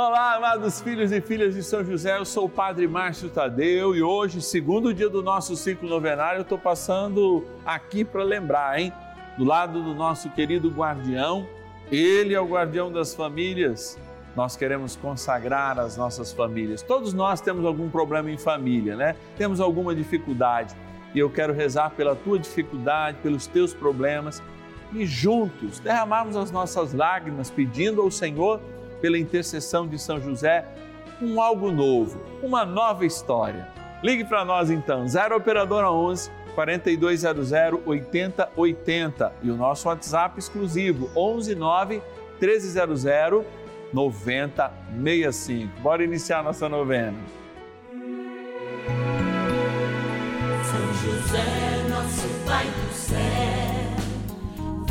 Olá, amados filhos e filhas de São José, eu sou o Padre Márcio Tadeu e hoje, segundo dia do nosso ciclo novenário, eu estou passando aqui para lembrar, hein? Do lado do nosso querido guardião, ele é o guardião das famílias. Nós queremos consagrar as nossas famílias. Todos nós temos algum problema em família, né? Temos alguma dificuldade. E eu quero rezar pela tua dificuldade, pelos teus problemas e juntos derramarmos as nossas lágrimas pedindo ao Senhor pela intercessão de São José, um algo novo, uma nova história. Ligue para nós então, 0 Operadora 11 4200 8080 e o nosso WhatsApp exclusivo 11 9 1300 9065. Bora iniciar nossa novena. São José, nosso Pai do céu,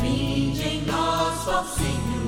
vinde em nós, ó Senhor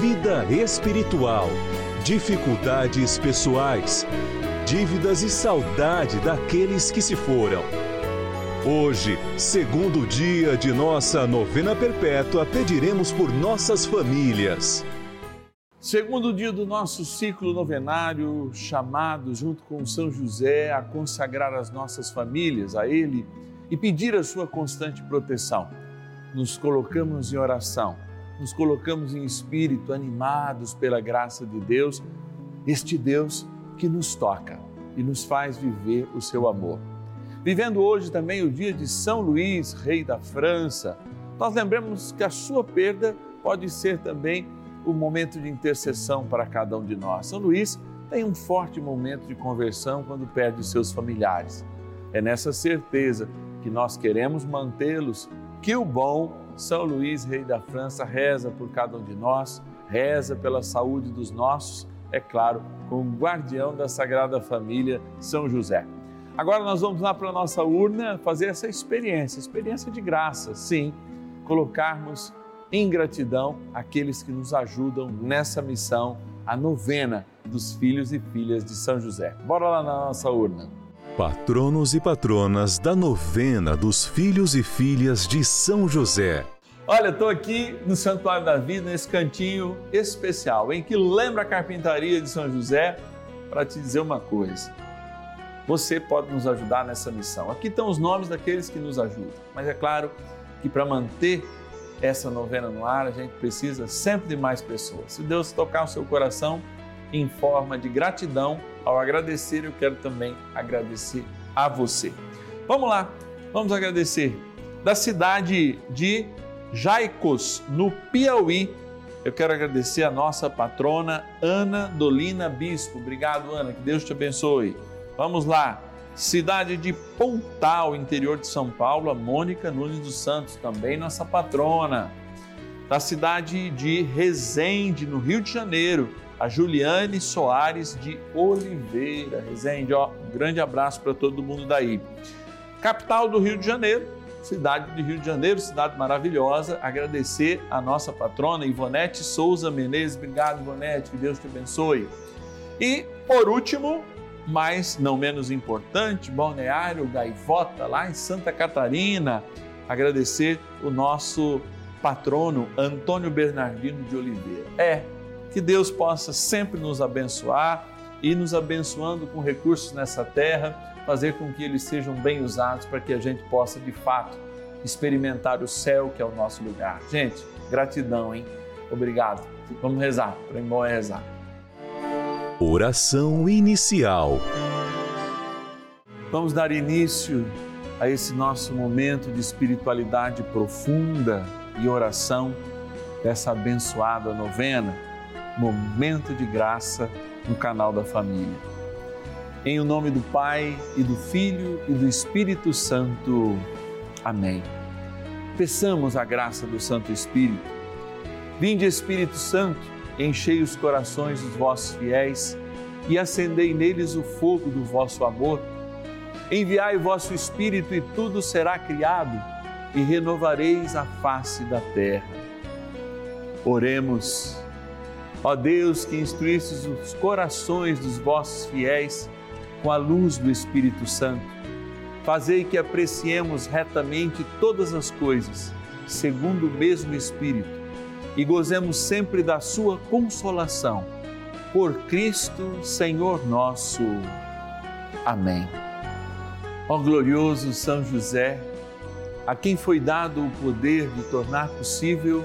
vida espiritual, dificuldades pessoais, dívidas e saudade daqueles que se foram. Hoje, segundo dia de nossa novena perpétua, pediremos por nossas famílias. Segundo dia do nosso ciclo novenário, chamado junto com São José a consagrar as nossas famílias a Ele e pedir a sua constante proteção. Nos colocamos em oração, nos colocamos em espírito, animados pela graça de Deus, este Deus que nos toca e nos faz viver o seu amor. Vivendo hoje também o dia de São Luís, rei da França, nós lembramos que a sua perda pode ser também o momento de intercessão para cada um de nós. São Luís tem um forte momento de conversão quando perde seus familiares. É nessa certeza que nós queremos mantê-los, que o bom São Luís, rei da França, reza por cada um de nós, reza pela saúde dos nossos, é claro, como guardião da Sagrada Família, São José. Agora nós vamos lá para a nossa urna fazer essa experiência, experiência de graça, sim, colocarmos em gratidão aqueles que nos ajudam nessa missão, a novena dos filhos e filhas de São José. Bora lá na nossa urna. Patronos e patronas da novena dos filhos e filhas de São José. Olha, estou aqui no Santuário da Vida, nesse cantinho especial, em que lembra a carpintaria de São José, para te dizer uma coisa. Você pode nos ajudar nessa missão. Aqui estão os nomes daqueles que nos ajudam, mas é claro que para manter essa novena no ar, a gente precisa sempre de mais pessoas. Se Deus tocar o seu coração em forma de gratidão, ao agradecer, eu quero também agradecer a você. Vamos lá, vamos agradecer. Da cidade de Jaicos, no Piauí, eu quero agradecer a nossa patrona Ana Dolina Bispo. Obrigado, Ana, que Deus te abençoe. Vamos lá. Cidade de Pontal, interior de São Paulo, a Mônica Nunes dos Santos, também nossa patrona. Da cidade de Resende, no Rio de Janeiro, a Juliane Soares de Oliveira. Resende, ó, um grande abraço para todo mundo daí. Capital do Rio de Janeiro, cidade do Rio de Janeiro, cidade maravilhosa. Agradecer a nossa patrona Ivonete Souza Menezes. Obrigado, Ivonete, que Deus te abençoe. E, por último, mas não menos importante, Balneário Gaivota, lá em Santa Catarina. Agradecer o nosso patrono Antônio Bernardino de Oliveira. É, que Deus possa sempre nos abençoar e nos abençoando com recursos nessa terra, fazer com que eles sejam bem usados para que a gente possa, de fato, experimentar o céu que é o nosso lugar. Gente, gratidão, hein? Obrigado. Vamos rezar. Para bom é rezar. Oração inicial. Vamos dar início a esse nosso momento de espiritualidade profunda e oração dessa abençoada novena, momento de graça no canal da família. Em o nome do Pai e do Filho e do Espírito Santo. Amém. Peçamos a graça do Santo Espírito. Vinde, Espírito Santo, enchei os corações dos vossos fiéis e acendei neles o fogo do vosso amor. Enviai o vosso Espírito e tudo será criado e renovareis a face da terra. Oremos. Ó Deus, que instruístes os corações dos vossos fiéis com a luz do Espírito Santo, fazei que apreciemos retamente todas as coisas, segundo o mesmo Espírito, e gozemos sempre da sua consolação. Por Cristo, Senhor nosso. Amém. Ó glorioso São José, a quem foi dado o poder de tornar possível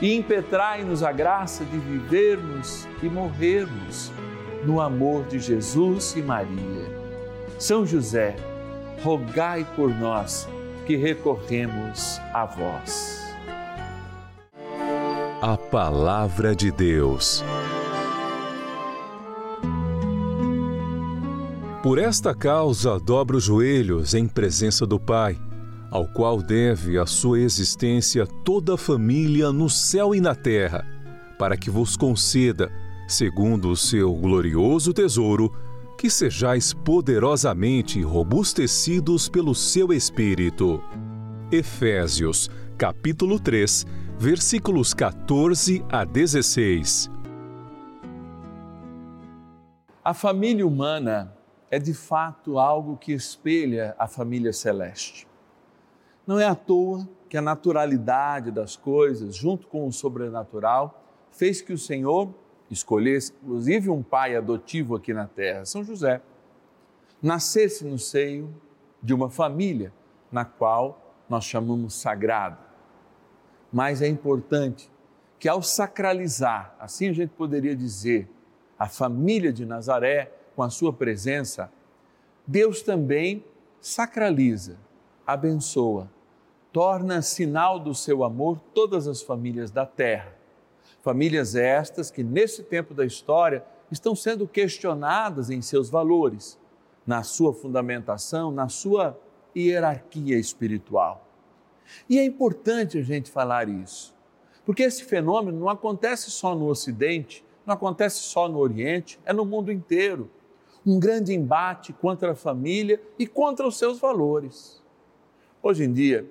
e impetrai-nos a graça de vivermos e morrermos no amor de Jesus e Maria. São José, rogai por nós que recorremos a vós. A Palavra de Deus. Por esta causa, dobro os joelhos em presença do Pai ao qual deve a sua existência toda a família no céu e na terra, para que vos conceda, segundo o seu glorioso tesouro, que sejais poderosamente robustecidos pelo seu Espírito. Efésios, capítulo 3, versículos 14 a 16. A família humana é de fato algo que espelha a família celeste. Não é à toa que a naturalidade das coisas, junto com o sobrenatural, fez que o Senhor escolhesse, inclusive, um pai adotivo aqui na terra, São José, nascesse no seio de uma família na qual nós chamamos sagrada. Mas é importante que, ao sacralizar, assim a gente poderia dizer, a família de Nazaré, com a sua presença, Deus também sacraliza, abençoa torna sinal do seu amor todas as famílias da terra. Famílias estas que, nesse tempo da história, estão sendo questionadas em seus valores, na sua fundamentação, na sua hierarquia espiritual. E é importante a gente falar isso, porque esse fenômeno não acontece só no Ocidente, não acontece só no Oriente, é no mundo inteiro. Um grande embate contra a família e contra os seus valores. Hoje em dia,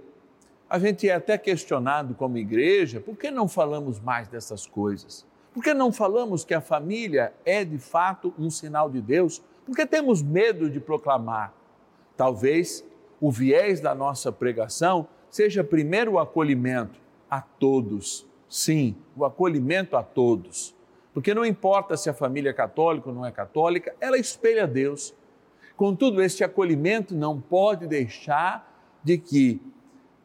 a gente é até questionado como igreja, por que não falamos mais dessas coisas? Por que não falamos que a família é de fato um sinal de Deus? Por que temos medo de proclamar? Talvez o viés da nossa pregação seja primeiro o acolhimento a todos. Sim, o acolhimento a todos. Porque não importa se a família é católica ou não é católica, ela espelha Deus. Contudo, este acolhimento não pode deixar de que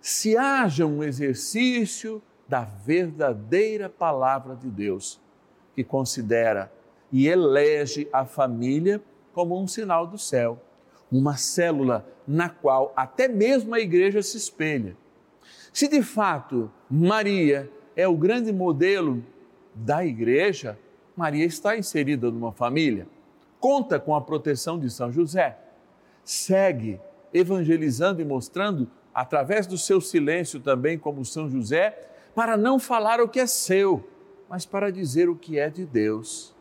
se haja um exercício da verdadeira palavra de Deus, que considera e elege a família como um sinal do céu, uma célula na qual até mesmo a igreja se espelha. Se de fato Maria é o grande modelo da igreja, Maria está inserida numa família, conta com a proteção de São José, segue evangelizando e mostrando, através do seu silêncio também, como São José, para não falar o que é seu, mas para dizer o que é de Deus.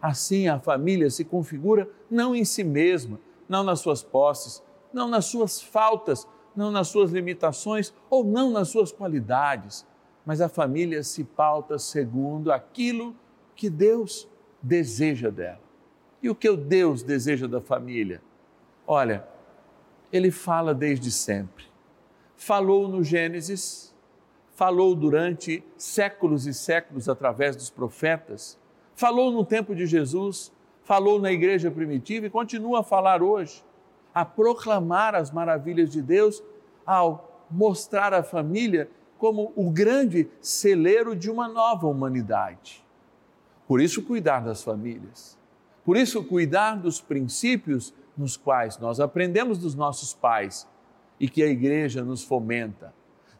Assim a família se configura não em si mesma, não nas suas posses, não nas suas faltas, não nas suas limitações ou não nas suas qualidades, mas a família se pauta segundo aquilo que Deus deseja dela. E o que o Deus deseja da família? Olha, ele fala desde sempre. Falou no Gênesis, falou durante séculos e séculos através dos profetas, falou no tempo de Jesus, falou na igreja primitiva e continua a falar hoje, a proclamar as maravilhas de Deus ao mostrar a família como o grande celeiro de uma nova humanidade. Por isso, cuidar das famílias. Por isso, cuidar dos princípios nos quais nós aprendemos dos nossos pais e que a igreja nos fomenta.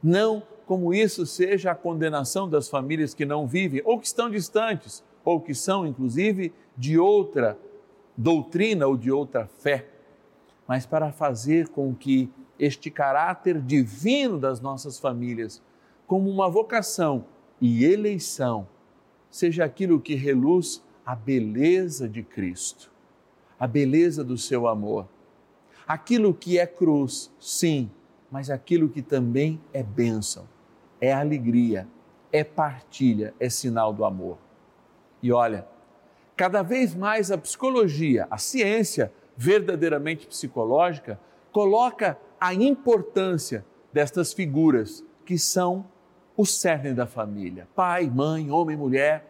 Não como isso seja a condenação das famílias que não vivem ou que estão distantes ou que são, inclusive, de outra doutrina ou de outra fé, mas para fazer com que este caráter divino das nossas famílias, como uma vocação e eleição, seja aquilo que reluz a beleza de Cristo, a beleza do seu amor. Aquilo que é cruz, sim, mas aquilo que também é bênção, é alegria, é partilha, é sinal do amor. E olha, cada vez mais a psicologia, a ciência verdadeiramente psicológica, coloca a importância destas figuras que são o cerne da família: pai, mãe, homem, mulher,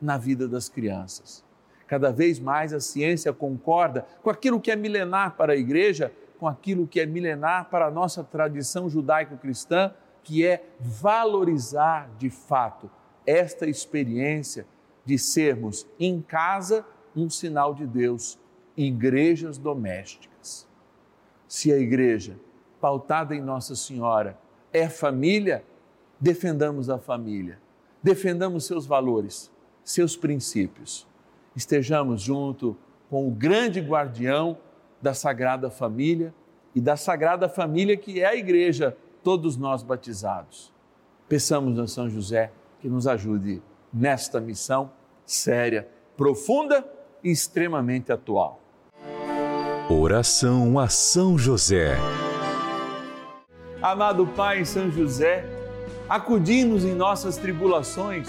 na vida das crianças. Cada vez mais a ciência concorda com aquilo que é milenar para a igreja, com aquilo que é milenar para a nossa tradição judaico-cristã, que é valorizar de fato esta experiência de sermos em casa um sinal de Deus, igrejas domésticas. Se a igreja, pautada em Nossa Senhora, é família, defendamos a família, defendamos seus valores, seus princípios. Estejamos junto com o grande guardião da Sagrada Família e da Sagrada Família que é a igreja, todos nós batizados. Peçamos a São José que nos ajude nesta missão séria, profunda e extremamente atual. Oração a São José. Amado Pai São José, acudi-nos em nossas tribulações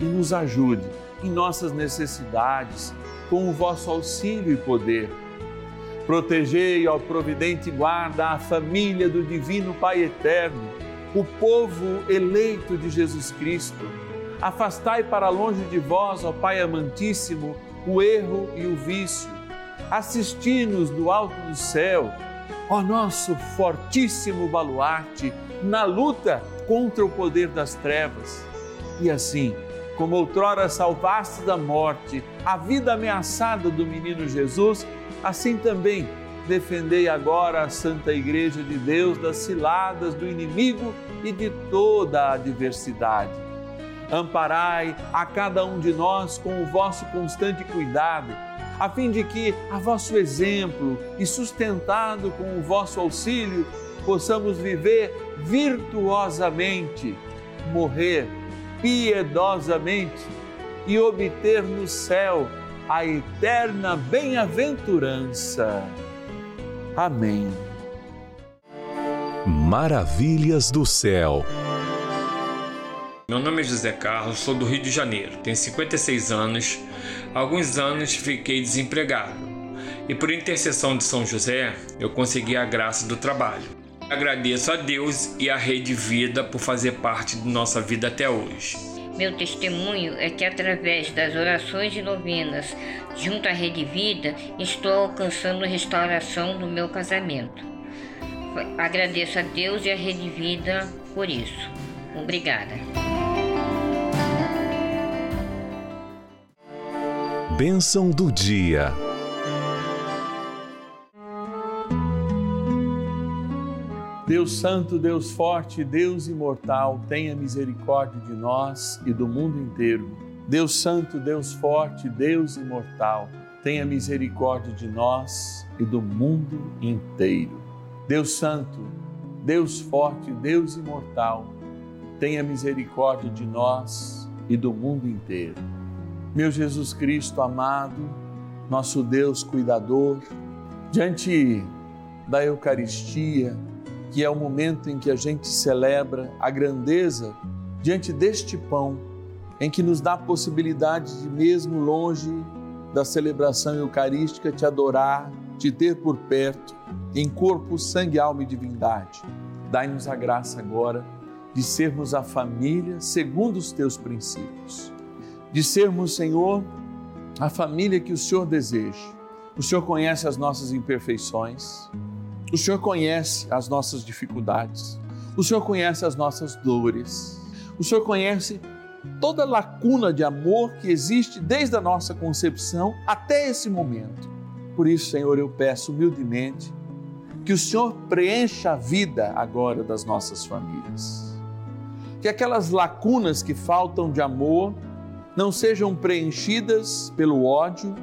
e nos ajude em nossas necessidades com o vosso auxílio e poder. Protegei ao providente guarda a família do Divino Pai Eterno, o povo eleito de Jesus Cristo Afastai para longe de vós, ó Pai amantíssimo, o erro e o vício. Assisti-nos do alto do céu, ó nosso fortíssimo baluarte, na luta contra o poder das trevas. E assim, como outrora salvaste da morte a vida ameaçada do menino Jesus, assim também defendei agora a Santa Igreja de Deus das ciladas do inimigo e de toda a adversidade. Amparai a cada um de nós com o vosso constante cuidado, a fim de que, a vosso exemplo e sustentado com o vosso auxílio, possamos viver virtuosamente, morrer piedosamente e obter no céu a eterna bem-aventurança. Amém. Maravilhas do céu. Meu nome é José Carlos, sou do Rio de Janeiro, tenho 56 anos. Há alguns anos fiquei desempregado e, por intercessão de São José, eu consegui a graça do trabalho. Agradeço a Deus e à Rede Vida por fazer parte de nossa vida até hoje. Meu testemunho é que através das orações e novenas junto à Rede Vida estou alcançando restauração do meu casamento. Agradeço a Deus e à Rede Vida por isso. Obrigada. Bênção do dia. Deus Santo, Deus Forte, Deus Imortal, tenha misericórdia de nós e do mundo inteiro. Deus Santo, Deus Forte, Deus Imortal, tenha misericórdia de nós e do mundo inteiro. Deus Santo, Deus Forte, Deus Imortal, tenha misericórdia de nós e do mundo inteiro. Meu Jesus Cristo amado, nosso Deus cuidador, diante da Eucaristia, que é o momento em que a gente celebra a grandeza diante deste pão, em que nos dá a possibilidade de, mesmo longe da celebração eucarística, te adorar, te ter por perto, em corpo, sangue, alma e divindade. Dai-nos a graça agora de sermos a família segundo os teus princípios, de sermos, Senhor, a família que o Senhor deseja. O Senhor conhece as nossas imperfeições, o Senhor conhece as nossas dificuldades, o Senhor conhece as nossas dores, o Senhor conhece toda lacuna de amor que existe desde a nossa concepção até esse momento. Por isso, Senhor, eu peço humildemente que o Senhor preencha a vida agora das nossas famílias. Que aquelas lacunas que faltam de amor não sejam preenchidas pelo ódio,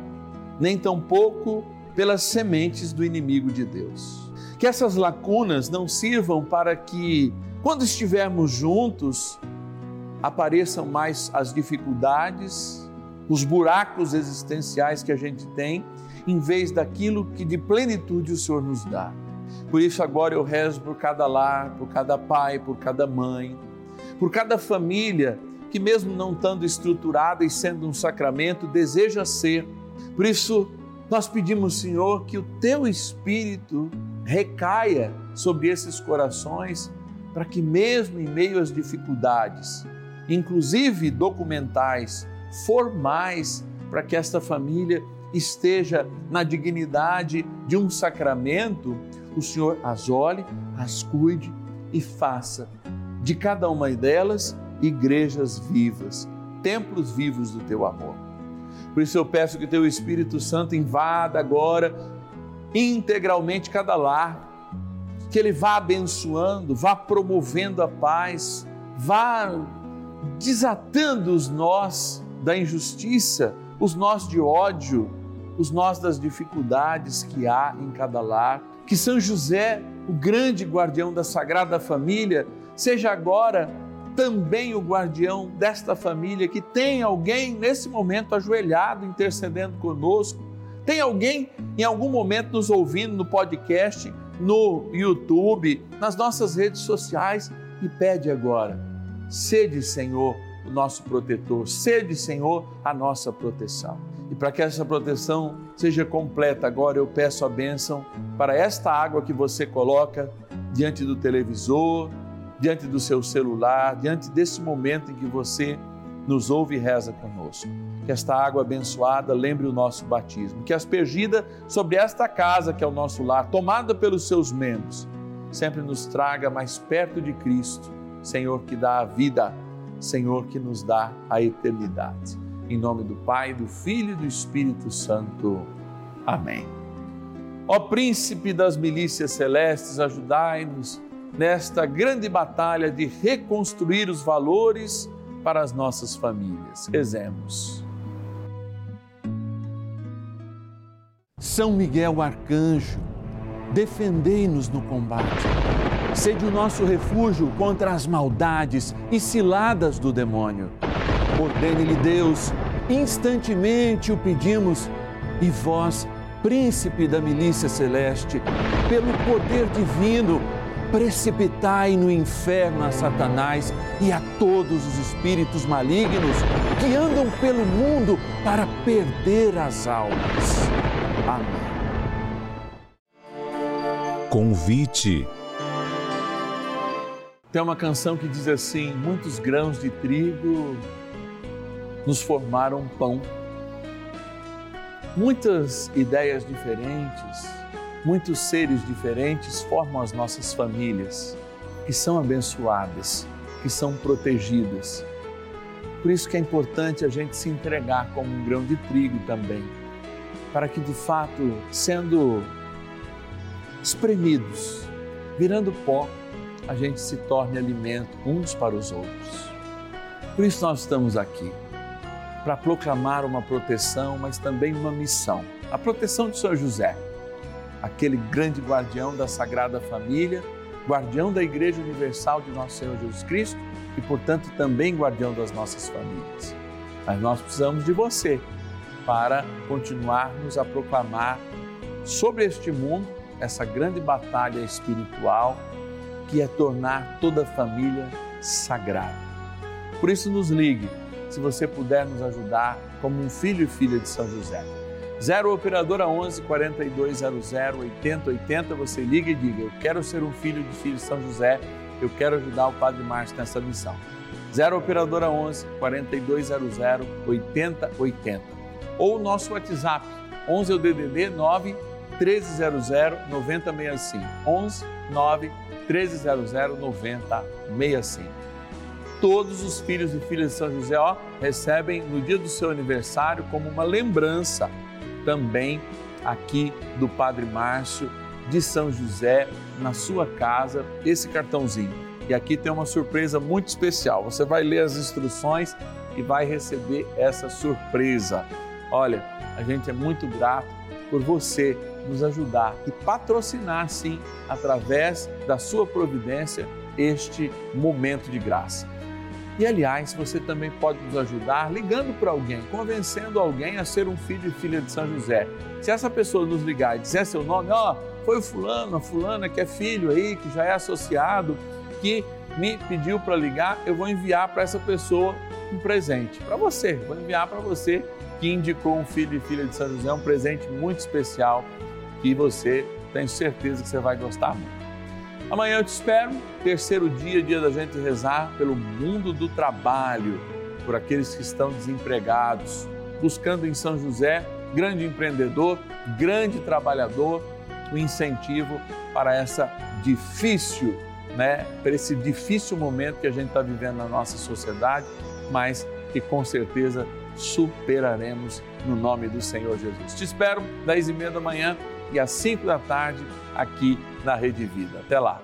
nem tampouco pelas sementes do inimigo de Deus que essas lacunas não sirvam para que, quando estivermos juntos, apareçam mais as dificuldades, os buracos existenciais que a gente tem, em vez daquilo que de plenitude o Senhor nos dá. Por isso, agora eu rezo por cada lar, por cada pai, por cada mãe, por cada família que, mesmo não estando estruturada e sendo um sacramento, deseja ser. Por isso, nós pedimos, Senhor, que o teu Espírito recaia sobre esses corações, para que, mesmo em meio às dificuldades, inclusive documentais, formais, para que esta família esteja na dignidade de um sacramento, o Senhor as olhe, as cuide e faça de cada uma delas igrejas vivas, templos vivos do teu amor. Por isso eu peço que teu Espírito Santo invada agora integralmente cada lar, que ele vá abençoando, vá promovendo a paz, vá desatando os nós da injustiça, os nós de ódio, os nós das dificuldades que há em cada lar. Que São José, o grande guardião da Sagrada Família, seja agora também o guardião desta família, que tem alguém nesse momento ajoelhado, intercedendo conosco, tem alguém em algum momento nos ouvindo no podcast, no YouTube, nas nossas redes sociais e pede agora: sede, Senhor, o nosso protetor, sede, Senhor, a nossa proteção. E para que essa proteção seja completa, agora eu peço a bênção para esta água que você coloca diante do televisor, diante do seu celular, diante desse momento em que você nos ouve e reza conosco. Que esta água abençoada lembre o nosso batismo, que aspergida sobre esta casa que é o nosso lar, tomada pelos seus membros, sempre nos traga mais perto de Cristo, Senhor que dá a vida, Senhor que nos dá a eternidade. Em nome do Pai, do Filho e do Espírito Santo. Amém. Ó príncipe das milícias celestes, ajudai-nos nesta grande batalha de reconstruir os valores para as nossas famílias. Rezemos. São Miguel Arcanjo, defendei-nos no combate. Sede o nosso refúgio contra as maldades e ciladas do demônio. Ordene-lhe Deus, instantemente o pedimos, e vós, príncipe da milícia celeste, pelo poder divino, precipitai no inferno a Satanás e a todos os espíritos malignos que andam pelo mundo para perder as almas. Amém. Convite. Tem uma canção que diz assim: muitos grãos de trigo nos formaram pão. Muitas ideias diferentes, muitos seres diferentes formam as nossas famílias, que são abençoadas, que são protegidas. Por isso que é importante a gente se entregar como um grão de trigo também, para que de fato, sendo espremidos, virando pó, a gente se torne alimento uns para os outros. Por isso nós estamos aqui para proclamar uma proteção, mas também uma missão. A proteção de São José, aquele grande guardião da Sagrada Família, guardião da Igreja Universal de Nosso Senhor Jesus Cristo e, portanto, também guardião das nossas famílias. Mas nós precisamos de você para continuarmos a proclamar sobre este mundo essa grande batalha espiritual que é tornar toda a família sagrada. Por isso, nos ligue se você puder nos ajudar como um filho e filha de São José. 0 Operadora 11 4200 8080, você liga e diga: Eu quero ser um filho de filho de São José, eu quero ajudar o Padre Márcio nessa missão. 0 Operadora 11 4200 8080. Ou o nosso WhatsApp, 11 é o DDD 9 1300 9065. 11 9 1300 9065 todos os filhos e filhas de São José ó, recebem no dia do seu aniversário como uma lembrança também aqui do Padre Márcio de São José na sua casa esse cartãozinho. E aqui tem uma surpresa muito especial. Você vai ler as instruções e vai receber essa surpresa. Olha, a gente é muito grato por você nos ajudar e patrocinar sim através da sua providência este momento de graça. E aliás, você também pode nos ajudar ligando para alguém, convencendo alguém a ser um filho e filha de São José. Se essa pessoa nos ligar e disser seu nome, ó, oh, foi o fulano, a fulana que é filho aí, que já é associado, que me pediu para ligar, eu vou enviar para essa pessoa um presente. Para você, vou enviar para você que indicou um filho e filha de São José, um presente muito especial que você, tenho certeza que você vai gostar muito. Amanhã eu te espero, terceiro dia, dia da gente rezar pelo mundo do trabalho, por aqueles que estão desempregados, buscando em São José, grande empreendedor, grande trabalhador, o um incentivo para essa difícil, né, para esse difícil momento que a gente está vivendo na nossa sociedade, mas que com certeza superaremos no nome do Senhor Jesus. Te espero, 10 e meia da manhã e às 5 da tarde, aqui na Rede Vida. Até lá.